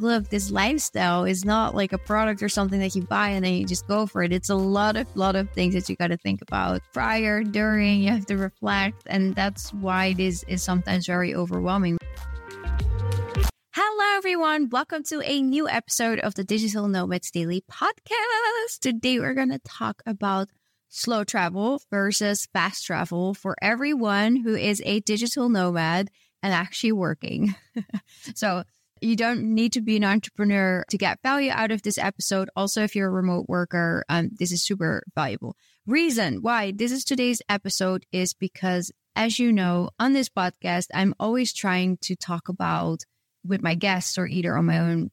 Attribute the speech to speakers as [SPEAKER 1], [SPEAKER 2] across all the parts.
[SPEAKER 1] look, this lifestyle is not like a product or something that you buy and then you just go for it. It's a lot of lot of things that you got to think about prior, during. You have to reflect, and that's why this is sometimes very overwhelming. Hello, everyone. Welcome to a new episode of the Digital Nomads Daily Podcast. Today, we're going to talk about slow travel versus fast travel for everyone who is a digital nomad and actually working. so, you don't need to be an entrepreneur to get value out of this episode. Also, if you're a remote worker, um, this is super valuable. Reason why this is today's episode is because, as you know, on this podcast, I'm always trying to talk about with my guests or either on my own,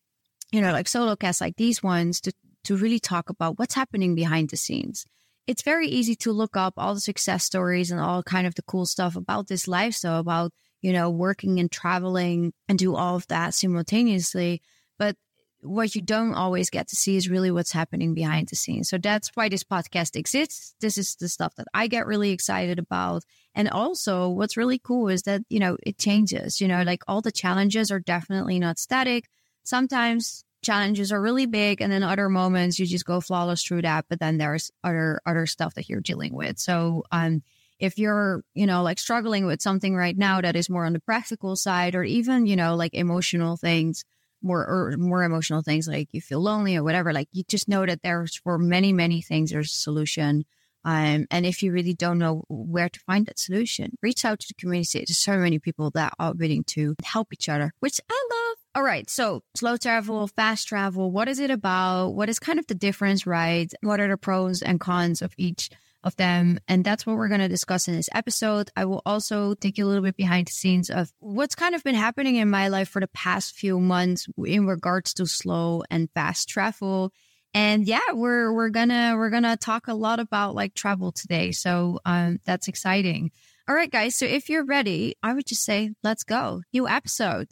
[SPEAKER 1] you know, like solo casts like these ones to, to really talk about what's happening behind the scenes. It's very easy to look up all the success stories and all kind of the cool stuff about this lifestyle, about you know, working and traveling and do all of that simultaneously. But what you don't always get to see is really what's happening behind the scenes. So that's why this podcast exists. This is the stuff that I get really excited about. And also, what's really cool is that, you know, it changes, you know, like all the challenges are definitely not static. Sometimes challenges are really big and then other moments you just go flawless through that but then there's other other stuff that you're dealing with so um if you're, you know, like struggling with something right now that is more on the practical side or even, you know, like emotional things, more or more emotional things like you feel lonely or whatever, like you just know that there's for many, many things there's a solution. Um, and if you really don't know where to find that solution, reach out to the community. There's so many people that are willing to help each other, which I love. All right. So slow travel, fast travel, what is it about? What is kind of the difference, right? What are the pros and cons of each? Of them. And that's what we're going to discuss in this episode. I will also take you a little bit behind the scenes of what's kind of been happening in my life for the past few months in regards to slow and fast travel. And yeah, we're we're gonna we're gonna talk a lot about like travel today. So um that's exciting. All right, guys. So if you're ready, I would just say let's go. New episode.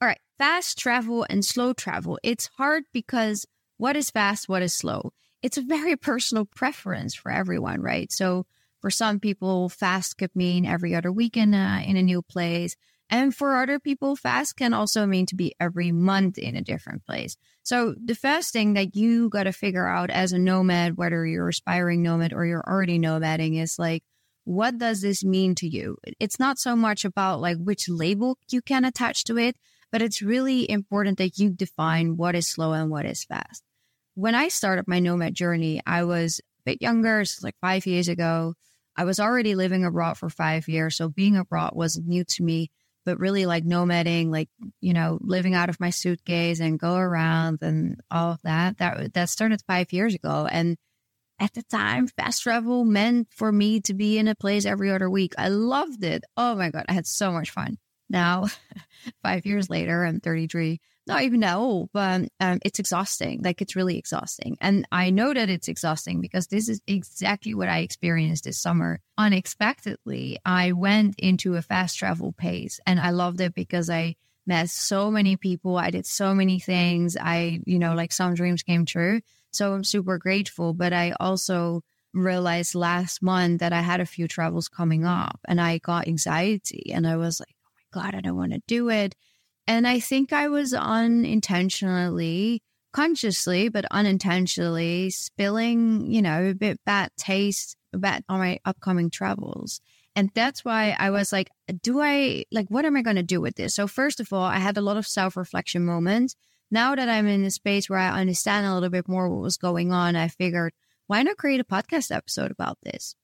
[SPEAKER 1] All right, fast travel and slow travel. It's hard because what is fast, what is slow? It's a very personal preference for everyone, right? So for some people, fast could mean every other weekend uh, in a new place. And for other people, fast can also mean to be every month in a different place. So the first thing that you got to figure out as a nomad, whether you're aspiring nomad or you're already nomading is like, what does this mean to you? It's not so much about like which label you can attach to it, but it's really important that you define what is slow and what is fast when I started my nomad journey, I was a bit younger, so like five years ago. I was already living abroad for five years. So being abroad was new to me, but really like nomading, like, you know, living out of my suitcase and go around and all of that, that, that started five years ago. And at the time, fast travel meant for me to be in a place every other week. I loved it. Oh my God. I had so much fun. Now, five years later, I'm 33 not even that old, but um, it's exhausting. Like it's really exhausting. And I know that it's exhausting because this is exactly what I experienced this summer. Unexpectedly, I went into a fast travel pace and I loved it because I met so many people. I did so many things. I, you know, like some dreams came true. So I'm super grateful. But I also realized last month that I had a few travels coming up and I got anxiety and I was like, oh my God, I don't want to do it and I think I was unintentionally, consciously, but unintentionally spilling, you know, a bit bad taste about on my upcoming travels. And that's why I was like, do I, like, what am I going to do with this? So, first of all, I had a lot of self reflection moments. Now that I'm in a space where I understand a little bit more what was going on, I figured, why not create a podcast episode about this?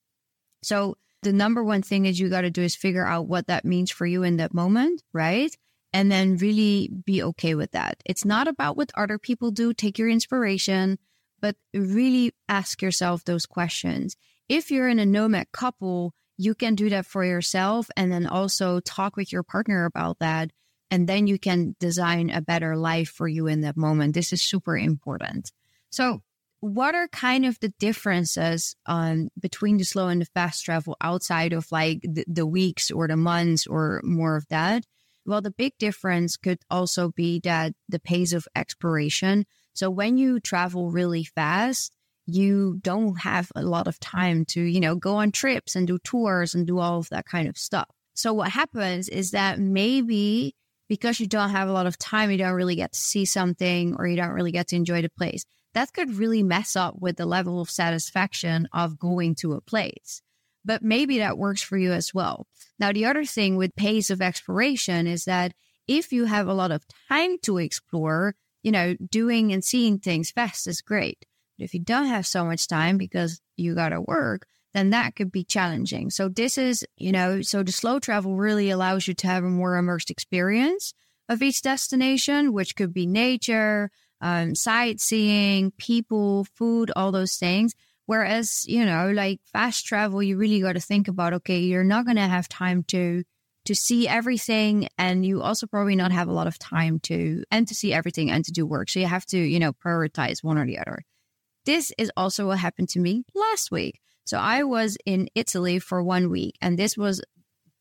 [SPEAKER 1] So, the number one thing that you got to do is figure out what that means for you in that moment, right? And then really be okay with that. It's not about what other people do, take your inspiration, but really ask yourself those questions. If you're in a nomad couple, you can do that for yourself and then also talk with your partner about that. And then you can design a better life for you in that moment. This is super important. So, what are kind of the differences um, between the slow and the fast travel outside of like the, the weeks or the months or more of that? Well, the big difference could also be that the pace of exploration. So when you travel really fast, you don't have a lot of time to, you know, go on trips and do tours and do all of that kind of stuff. So what happens is that maybe because you don't have a lot of time, you don't really get to see something or you don't really get to enjoy the place. That could really mess up with the level of satisfaction of going to a place. But maybe that works for you as well. Now, the other thing with pace of exploration is that if you have a lot of time to explore, you know, doing and seeing things fast is great. But if you don't have so much time because you got to work, then that could be challenging. So this is, you know, so the slow travel really allows you to have a more immersed experience of each destination, which could be nature, um, sightseeing, people, food, all those things. Whereas, you know, like fast travel, you really got to think about, okay, you're not going to have time to to see everything and you also probably not have a lot of time to and to see everything and to do work so you have to you know prioritize one or the other this is also what happened to me last week so I was in Italy for one week, and this was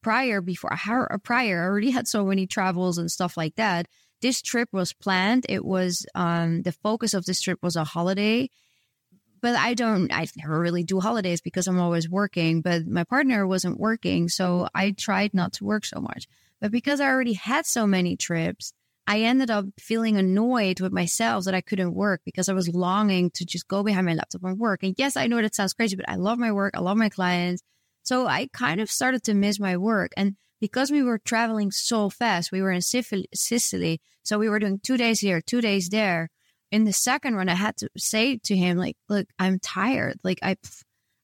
[SPEAKER 1] prior before prior. I already had so many travels and stuff like that. This trip was planned. It was um, the focus of this trip was a holiday, but I don't. I never really do holidays because I'm always working. But my partner wasn't working, so I tried not to work so much. But because I already had so many trips, I ended up feeling annoyed with myself that I couldn't work because I was longing to just go behind my laptop and work. And yes, I know that sounds crazy, but I love my work. I love my clients. So I kind of started to miss my work. And because we were traveling so fast, we were in Sicily. So we were doing two days here, two days there. In the second run, I had to say to him, like, look, I'm tired. Like, I,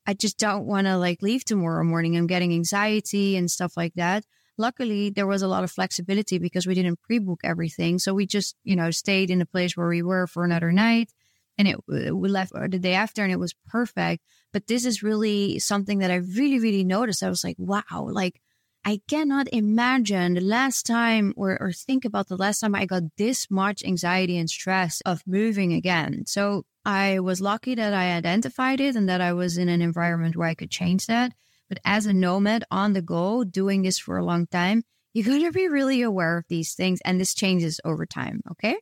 [SPEAKER 1] I just don't want to like leave tomorrow morning. I'm getting anxiety and stuff like that luckily there was a lot of flexibility because we didn't pre-book everything so we just you know stayed in the place where we were for another night and it we left uh, the day after and it was perfect but this is really something that i really really noticed i was like wow like i cannot imagine the last time or, or think about the last time i got this much anxiety and stress of moving again so i was lucky that i identified it and that i was in an environment where i could change that but as a nomad on the go, doing this for a long time, you got to be really aware of these things. And this changes over time. Okay.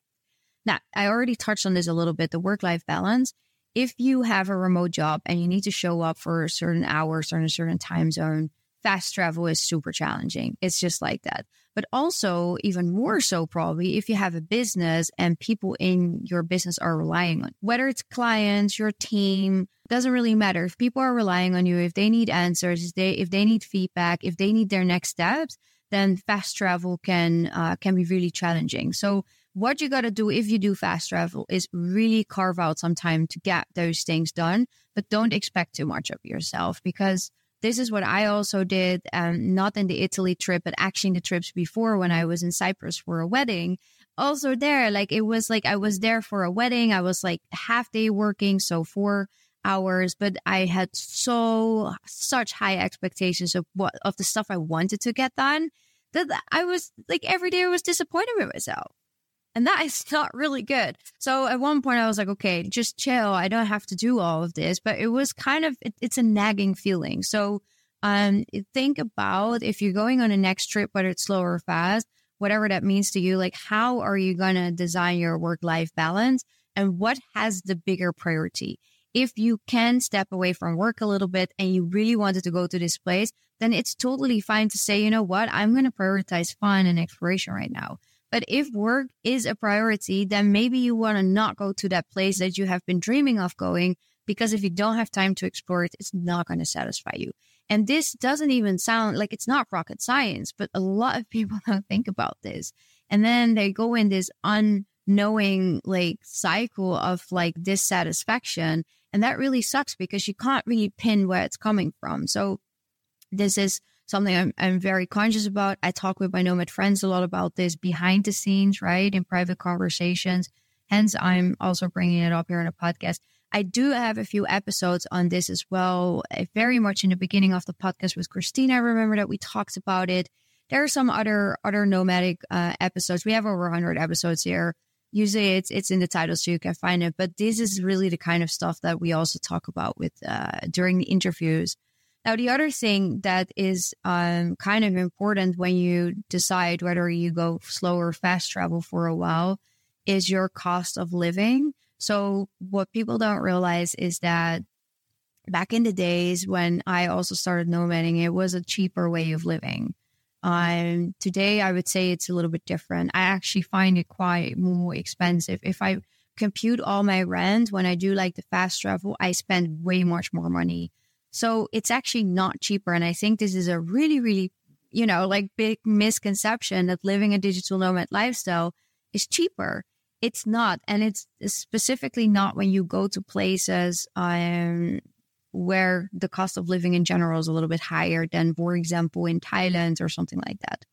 [SPEAKER 1] Now, I already touched on this a little bit the work life balance. If you have a remote job and you need to show up for a certain in a certain time zone, fast travel is super challenging. It's just like that. But also, even more so, probably if you have a business and people in your business are relying on, whether it's clients, your team, doesn't really matter. If people are relying on you, if they need answers, if they if they need feedback, if they need their next steps, then fast travel can uh, can be really challenging. So what you got to do if you do fast travel is really carve out some time to get those things done, but don't expect too much of yourself because this is what I also did, um, not in the Italy trip, but actually in the trips before when I was in Cyprus for a wedding. Also, there, like it was like I was there for a wedding. I was like half day working, so four hours, but I had so such high expectations of what of the stuff I wanted to get done that I was like every day I was disappointed with myself. And that is not really good. So at one point I was like, okay, just chill. I don't have to do all of this. But it was kind of, it, it's a nagging feeling. So um, think about if you're going on a next trip, whether it's slow or fast, whatever that means to you, like how are you going to design your work life balance and what has the bigger priority? If you can step away from work a little bit and you really wanted to go to this place, then it's totally fine to say, you know what, I'm going to prioritize fun and exploration right now. But if work is a priority, then maybe you want to not go to that place that you have been dreaming of going because if you don't have time to explore it, it's not going to satisfy you. And this doesn't even sound like it's not rocket science, but a lot of people don't think about this. And then they go in this unknowing like cycle of like dissatisfaction. And that really sucks because you can't really pin where it's coming from. So this is something I'm, I'm very conscious about. I talk with my nomad friends a lot about this behind the scenes, right? In private conversations. Hence, I'm also bringing it up here in a podcast. I do have a few episodes on this as well. Very much in the beginning of the podcast with Christina. I remember that we talked about it. There are some other other nomadic uh, episodes. We have over 100 episodes here. Usually, it's it's in the title, so you can find it. But this is really the kind of stuff that we also talk about with uh, during the interviews now, the other thing that is um, kind of important when you decide whether you go slow or fast travel for a while is your cost of living. So, what people don't realize is that back in the days when I also started nomading, it was a cheaper way of living. Um, today, I would say it's a little bit different. I actually find it quite more expensive. If I compute all my rent when I do like the fast travel, I spend way much more money. So it's actually not cheaper. And I think this is a really, really, you know, like big misconception that living a digital nomad lifestyle is cheaper. It's not. And it's specifically not when you go to places um, where the cost of living in general is a little bit higher than, for example, in Thailand or something like that.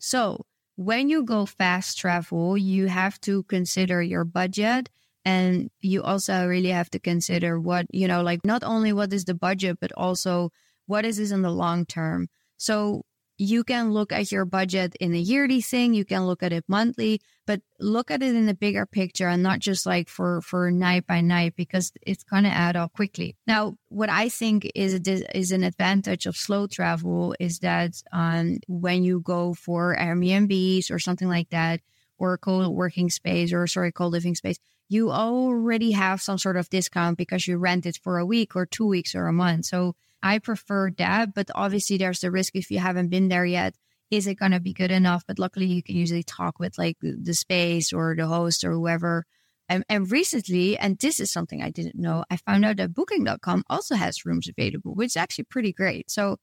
[SPEAKER 1] So when you go fast travel, you have to consider your budget and you also really have to consider what, you know, like not only what is the budget, but also what is this in the long term. So you can look at your budget in a yearly thing you can look at it monthly but look at it in the bigger picture and not just like for for night by night because it's going to add up quickly now what i think is is an advantage of slow travel is that um, when you go for airbnbs or something like that or a co-working space or sorry co-living space you already have some sort of discount because you rent it for a week or two weeks or a month so I prefer that, but obviously there's the risk if you haven't been there yet. Is it going to be good enough? But luckily, you can usually talk with like the space or the host or whoever. And, and recently, and this is something I didn't know, I found out that Booking.com also has rooms available, which is actually pretty great. So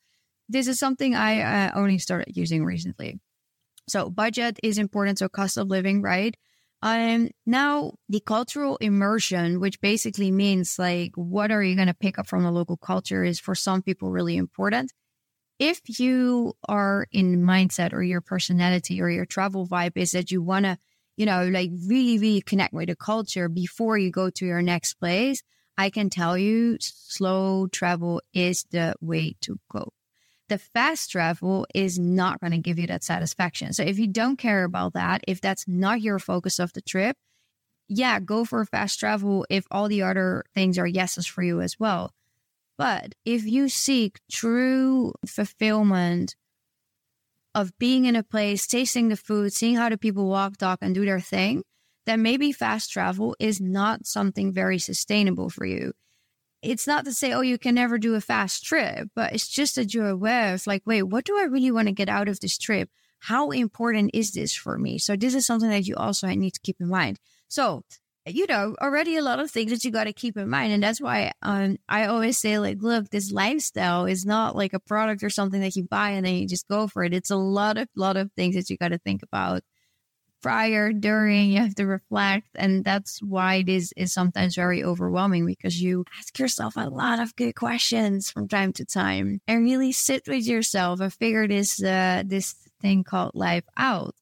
[SPEAKER 1] this is something I uh, only started using recently. So budget is important. So cost of living, right? Um, now the cultural immersion, which basically means like, what are you going to pick up from the local culture is for some people really important. If you are in mindset or your personality or your travel vibe is that you want to, you know, like really, really connect with the culture before you go to your next place, I can tell you slow travel is the way to go the fast travel is not going to give you that satisfaction. So if you don't care about that, if that's not your focus of the trip, yeah, go for fast travel if all the other things are yeses for you as well. But if you seek true fulfillment of being in a place, tasting the food, seeing how the people walk, talk, and do their thing, then maybe fast travel is not something very sustainable for you it's not to say, oh, you can never do a fast trip, but it's just that you're aware of like, wait, what do I really want to get out of this trip? How important is this for me? So this is something that you also need to keep in mind. So, you know, already a lot of things that you got to keep in mind. And that's why um, I always say, like, look, this lifestyle is not like a product or something that you buy and then you just go for it. It's a lot of, lot of things that you got to think about prior, during, you have to reflect. And that's why this is sometimes very overwhelming because you ask yourself a lot of good questions from time to time and really sit with yourself and figure this, uh, this thing called life out.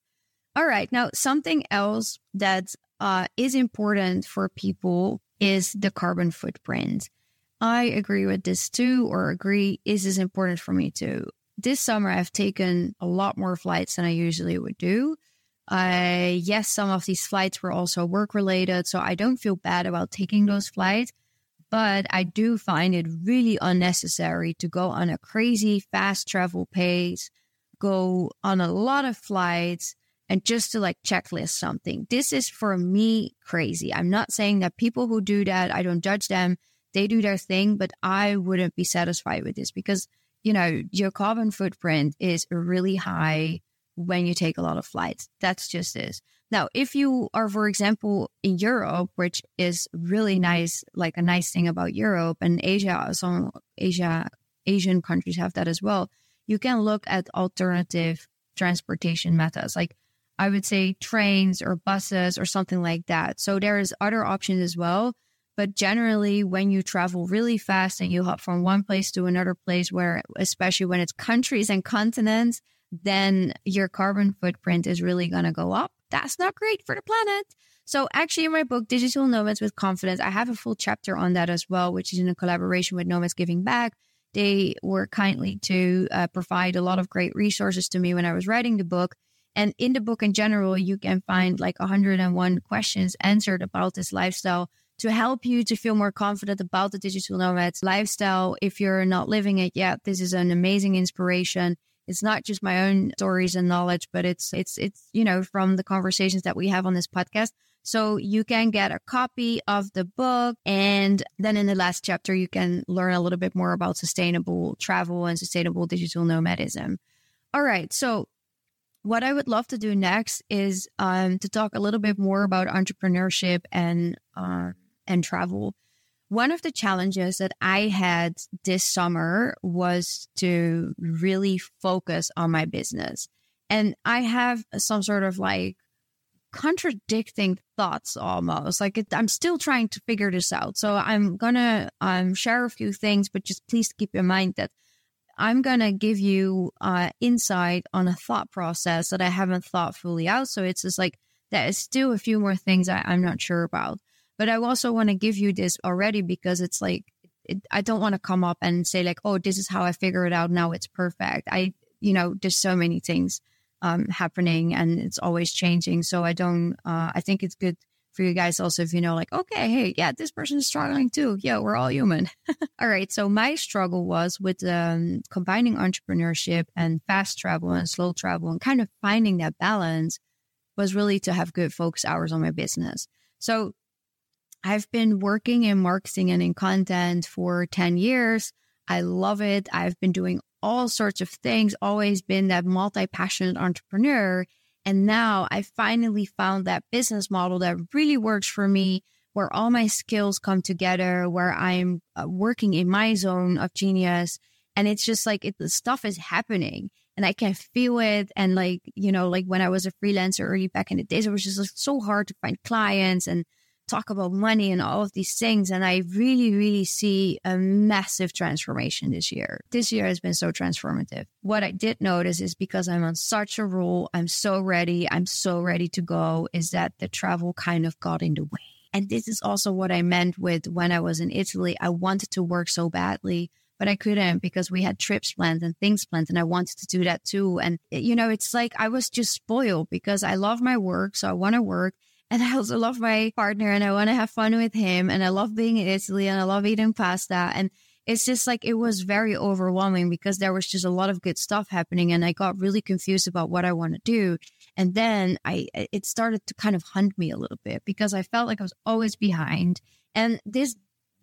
[SPEAKER 1] All right. Now, something else that uh, is important for people is the carbon footprint. I agree with this too, or agree is this important for me too. This summer, I've taken a lot more flights than I usually would do. Uh, yes, some of these flights were also work related, so I don't feel bad about taking those flights. But I do find it really unnecessary to go on a crazy fast travel pace, go on a lot of flights, and just to like checklist something. This is for me crazy. I'm not saying that people who do that, I don't judge them. They do their thing, but I wouldn't be satisfied with this because, you know, your carbon footprint is really high when you take a lot of flights. That's just this. Now, if you are, for example, in Europe, which is really nice, like a nice thing about Europe and Asia, some Asia, Asian countries have that as well. You can look at alternative transportation methods, like I would say trains or buses or something like that. So there is other options as well. But generally, when you travel really fast and you hop from one place to another place, where especially when it's countries and continents, then your carbon footprint is really going to go up. That's not great for the planet. So, actually, in my book, Digital Nomads with Confidence, I have a full chapter on that as well, which is in a collaboration with Nomads Giving Back. They were kindly to uh, provide a lot of great resources to me when I was writing the book. And in the book in general, you can find like 101 questions answered about this lifestyle to help you to feel more confident about the digital nomads lifestyle. If you're not living it yet, this is an amazing inspiration it's not just my own stories and knowledge, but it's it's it's you know from the conversations that we have on this podcast. So you can get a copy of the book, and then in the last chapter, you can learn a little bit more about sustainable travel and sustainable digital nomadism. All right. So, what I would love to do next is um, to talk a little bit more about entrepreneurship and uh, and travel. One of the challenges that I had this summer was to really focus on my business. And I have some sort of like contradicting thoughts almost. Like it, I'm still trying to figure this out. So I'm going to um, share a few things, but just please keep in mind that I'm going to give you uh, insight on a thought process that I haven't thought fully out. So it's just like there is still a few more things I, I'm not sure about. But I also want to give you this already because it's like, it, I don't want to come up and say, like, oh, this is how I figure it out. Now it's perfect. I, you know, there's so many things um, happening and it's always changing. So I don't, uh, I think it's good for you guys also if you know, like, okay, hey, yeah, this person is struggling too. Yeah, we're all human. all right. So my struggle was with um, combining entrepreneurship and fast travel and slow travel and kind of finding that balance was really to have good focus hours on my business. So I've been working in marketing and in content for 10 years. I love it. I've been doing all sorts of things, always been that multi passionate entrepreneur. And now I finally found that business model that really works for me, where all my skills come together, where I'm uh, working in my zone of genius. And it's just like it, the stuff is happening and I can feel it. And like, you know, like when I was a freelancer early back in the days, it was just like so hard to find clients and talk about money and all of these things. And I really, really see a massive transformation this year. This year has been so transformative. What I did notice is because I'm on such a roll, I'm so ready, I'm so ready to go, is that the travel kind of got in the way. And this is also what I meant with when I was in Italy. I wanted to work so badly but I couldn't because we had trips planned and things planned and I wanted to do that too. And, you know, it's like I was just spoiled because I love my work. So I want to work. And I also love my partner and I want to have fun with him. And I love being in Italy and I love eating pasta. And it's just like it was very overwhelming because there was just a lot of good stuff happening and I got really confused about what I want to do. And then I it started to kind of hunt me a little bit because I felt like I was always behind. And this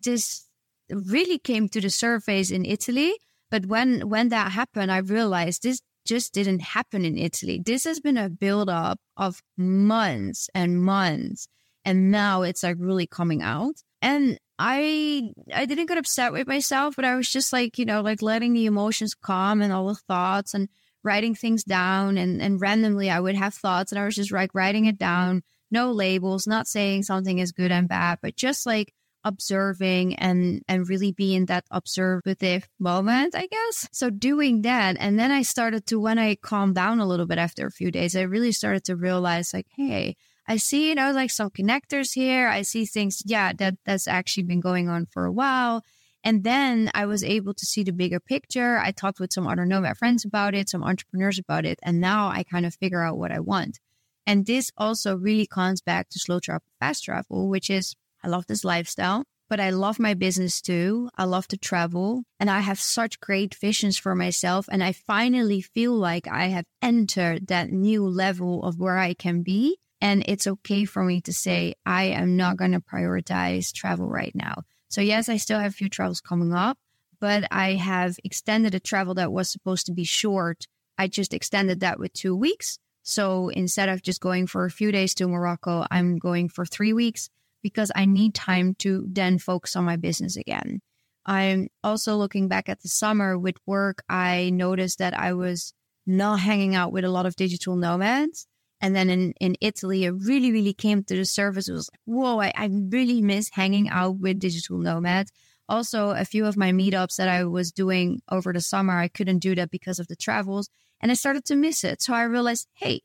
[SPEAKER 1] this really came to the surface in Italy. But when when that happened, I realized this just didn't happen in Italy. This has been a buildup of months and months. And now it's like really coming out. And I I didn't get upset with myself, but I was just like, you know, like letting the emotions come and all the thoughts and writing things down and, and randomly I would have thoughts and I was just like writing it down, no labels, not saying something is good and bad, but just like observing and and really be in that observative moment i guess so doing that and then i started to when i calmed down a little bit after a few days i really started to realize like hey i see you know like some connectors here i see things yeah that that's actually been going on for a while and then I was able to see the bigger picture. I talked with some other nomad friends about it, some entrepreneurs about it, and now I kind of figure out what I want. And this also really comes back to slow travel, fast travel, which is I love this lifestyle, but I love my business too. I love to travel and I have such great visions for myself. And I finally feel like I have entered that new level of where I can be. And it's okay for me to say, I am not going to prioritize travel right now. So, yes, I still have a few travels coming up, but I have extended a travel that was supposed to be short. I just extended that with two weeks. So instead of just going for a few days to Morocco, I'm going for three weeks because I need time to then focus on my business again. I'm also looking back at the summer with work. I noticed that I was not hanging out with a lot of digital nomads. And then in, in Italy, it really, really came to the surface. It was like, whoa, I, I really miss hanging out with digital nomads. Also, a few of my meetups that I was doing over the summer, I couldn't do that because of the travels. And I started to miss it. So I realized, hey,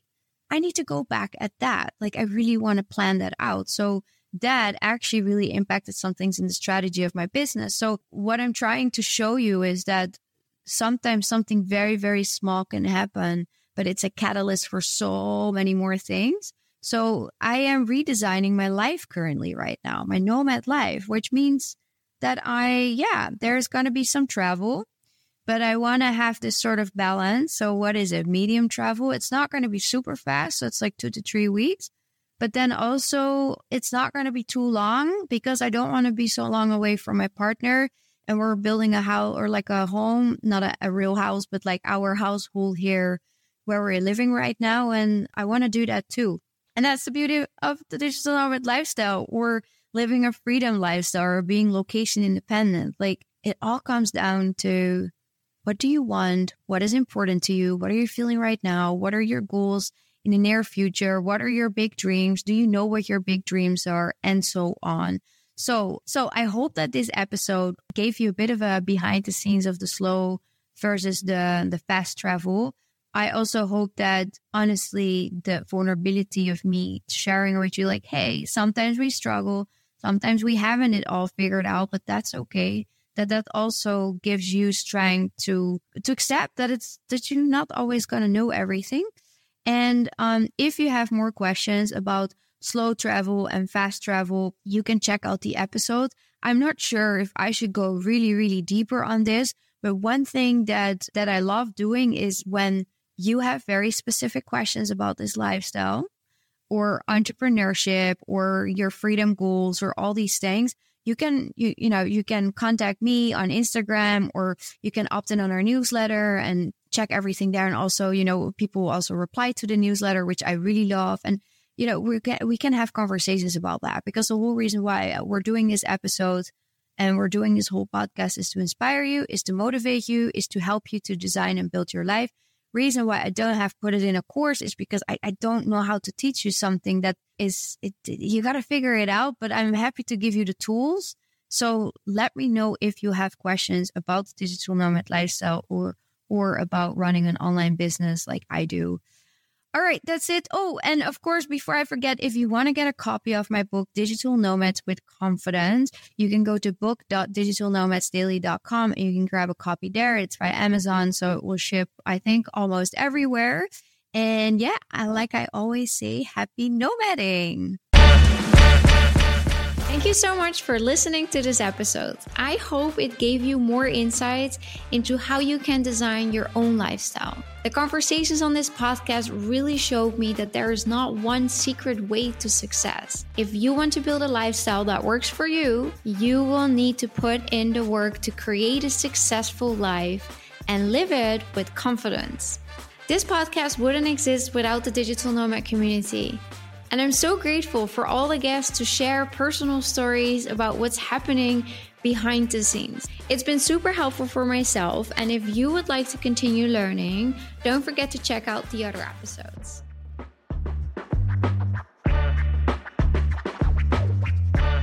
[SPEAKER 1] I need to go back at that. Like, I really want to plan that out. So that actually really impacted some things in the strategy of my business. So, what I'm trying to show you is that sometimes something very, very small can happen, but it's a catalyst for so many more things. So, I am redesigning my life currently right now, my nomad life, which means that I, yeah, there's going to be some travel, but I want to have this sort of balance. So, what is it? Medium travel. It's not going to be super fast. So, it's like two to three weeks but then also, it's not going to be too long because I don't want to be so long away from my partner. and we're building a house or like a home, not a, a real house, but like our household here where we're living right now. And I want to do that too. And that's the beauty of the digital nomad lifestyle or living a freedom lifestyle or being location independent. Like it all comes down to what do you want? What is important to you? What are you feeling right now? What are your goals in the near future? What are your big dreams? Do you know what your big dreams are? And so on. So, so I hope that this episode gave you a bit of a behind the scenes of the slow versus the the fast travel. I also hope that honestly, the vulnerability of me sharing with you, like, hey, sometimes we struggle, sometimes we haven't it all figured out, but that's okay. That that also gives you strength to to accept that it's that you're not always gonna know everything. And um, if you have more questions about slow travel and fast travel, you can check out the episode. I'm not sure if I should go really, really deeper on this, but one thing that that I love doing is when you have very specific questions about this lifestyle or entrepreneurship or your freedom goals or all these things, you can you you know you can contact me on Instagram or you can opt in on our newsletter and check everything there. And also, you know, people also reply to the newsletter, which I really love. And you know, we can, we can have conversations about that because the whole reason why we're doing this episode and we're doing this whole podcast is to inspire you, is to motivate you, is to help you to design and build your life. Reason why I don't have put it in a course is because I, I don't know how to teach you something that is, it, you got to figure it out, but I'm happy to give you the tools. So let me know if you have questions about digital nomad lifestyle or, or about running an online business like I do. All right, that's it. Oh, and of course, before I forget, if you want to get a copy of my book, Digital Nomads with Confidence, you can go to book.digitalnomadsdaily.com and you can grab a copy there. It's by Amazon, so it will ship, I think, almost everywhere. And yeah, like I always say, happy nomading. Thank you so much for listening to this episode. I hope it gave you more insights into how you can design your own lifestyle. The conversations on this podcast really showed me that there is not one secret way to success. If you want to build a lifestyle that works for you, you will need to put in the work to create a successful life and live it with confidence. This podcast wouldn't exist without the digital nomad community. And I'm so grateful for all the guests to share personal stories about what's happening behind the scenes. It's been super helpful for myself, and if you would like to continue learning, don't forget to check out the other episodes.